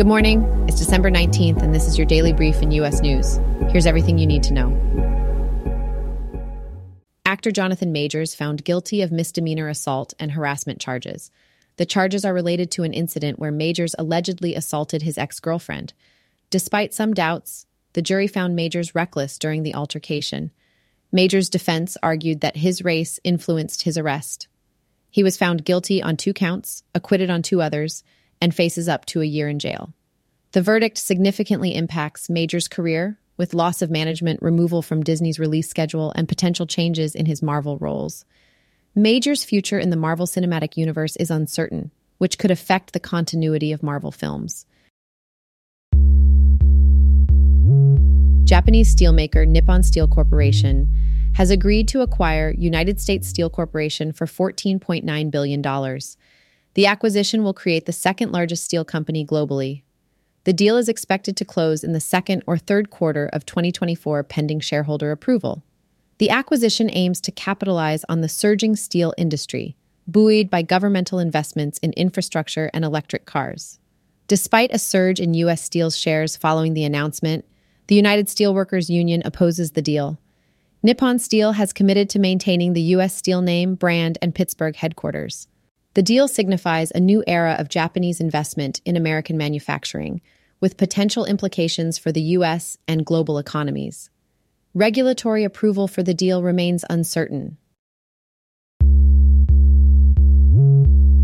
Good morning. It's December 19th, and this is your daily brief in U.S. News. Here's everything you need to know. Actor Jonathan Majors found guilty of misdemeanor assault and harassment charges. The charges are related to an incident where Majors allegedly assaulted his ex girlfriend. Despite some doubts, the jury found Majors reckless during the altercation. Majors' defense argued that his race influenced his arrest. He was found guilty on two counts, acquitted on two others, and faces up to a year in jail. The verdict significantly impacts Major's career, with loss of management, removal from Disney's release schedule, and potential changes in his Marvel roles. Major's future in the Marvel Cinematic Universe is uncertain, which could affect the continuity of Marvel films. Japanese steelmaker Nippon Steel Corporation has agreed to acquire United States Steel Corporation for $14.9 billion. The acquisition will create the second largest steel company globally. The deal is expected to close in the second or third quarter of 2024 pending shareholder approval. The acquisition aims to capitalize on the surging steel industry, buoyed by governmental investments in infrastructure and electric cars. Despite a surge in U.S. Steel's shares following the announcement, the United Steelworkers Union opposes the deal. Nippon Steel has committed to maintaining the U.S. Steel name, brand, and Pittsburgh headquarters. The deal signifies a new era of Japanese investment in American manufacturing, with potential implications for the U.S. and global economies. Regulatory approval for the deal remains uncertain.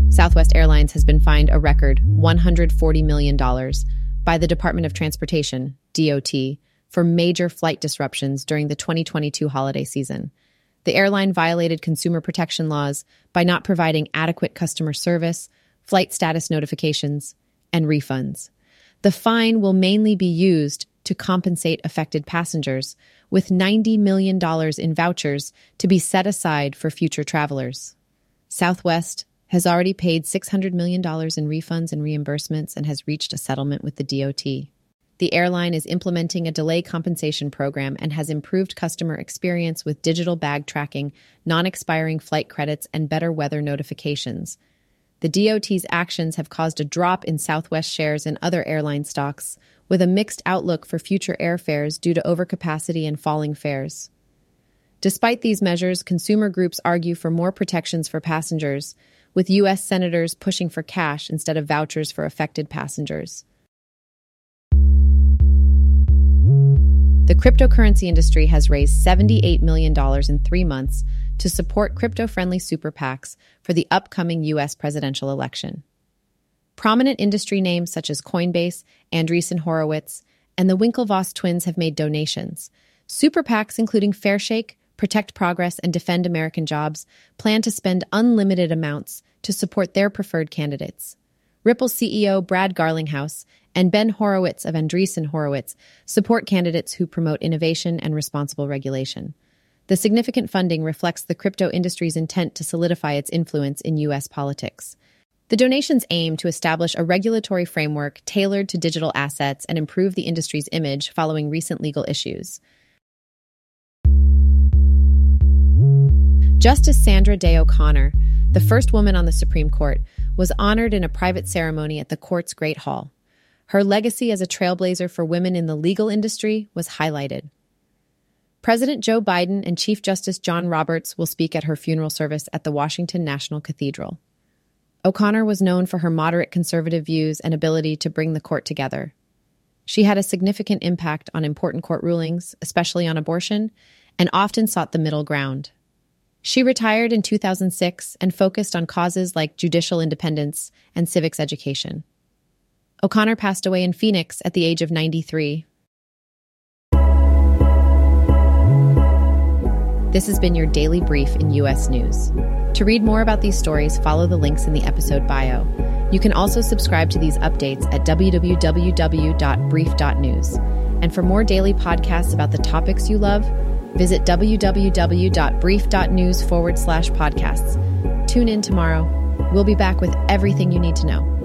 Southwest Airlines has been fined a record $140 million by the Department of Transportation, DOT, for major flight disruptions during the 2022 holiday season the airline violated consumer protection laws by not providing adequate customer service, flight status notifications, and refunds. The fine will mainly be used to compensate affected passengers, with $90 million in vouchers to be set aside for future travelers. Southwest has already paid $600 million in refunds and reimbursements and has reached a settlement with the DOT. The airline is implementing a delay compensation program and has improved customer experience with digital bag tracking, non expiring flight credits, and better weather notifications. The DOT's actions have caused a drop in Southwest shares and other airline stocks, with a mixed outlook for future airfares due to overcapacity and falling fares. Despite these measures, consumer groups argue for more protections for passengers, with U.S. senators pushing for cash instead of vouchers for affected passengers. The cryptocurrency industry has raised $78 million in three months to support crypto friendly super PACs for the upcoming U.S. presidential election. Prominent industry names such as Coinbase, Andreessen Horowitz, and the Winklevoss twins have made donations. Super PACs, including Fairshake, Protect Progress, and Defend American Jobs, plan to spend unlimited amounts to support their preferred candidates. Ripple CEO Brad Garlinghouse and Ben Horowitz of Andreessen Horowitz support candidates who promote innovation and responsible regulation. The significant funding reflects the crypto industry's intent to solidify its influence in U.S. politics. The donations aim to establish a regulatory framework tailored to digital assets and improve the industry's image following recent legal issues. Justice Sandra Day O'Connor, the first woman on the Supreme Court, was honored in a private ceremony at the court's Great Hall. Her legacy as a trailblazer for women in the legal industry was highlighted. President Joe Biden and Chief Justice John Roberts will speak at her funeral service at the Washington National Cathedral. O'Connor was known for her moderate conservative views and ability to bring the court together. She had a significant impact on important court rulings, especially on abortion, and often sought the middle ground. She retired in 2006 and focused on causes like judicial independence and civics education. O'Connor passed away in Phoenix at the age of 93. This has been your daily brief in U.S. News. To read more about these stories, follow the links in the episode bio. You can also subscribe to these updates at www.brief.news. And for more daily podcasts about the topics you love, Visit www.brief.news forward slash podcasts. Tune in tomorrow. We'll be back with everything you need to know.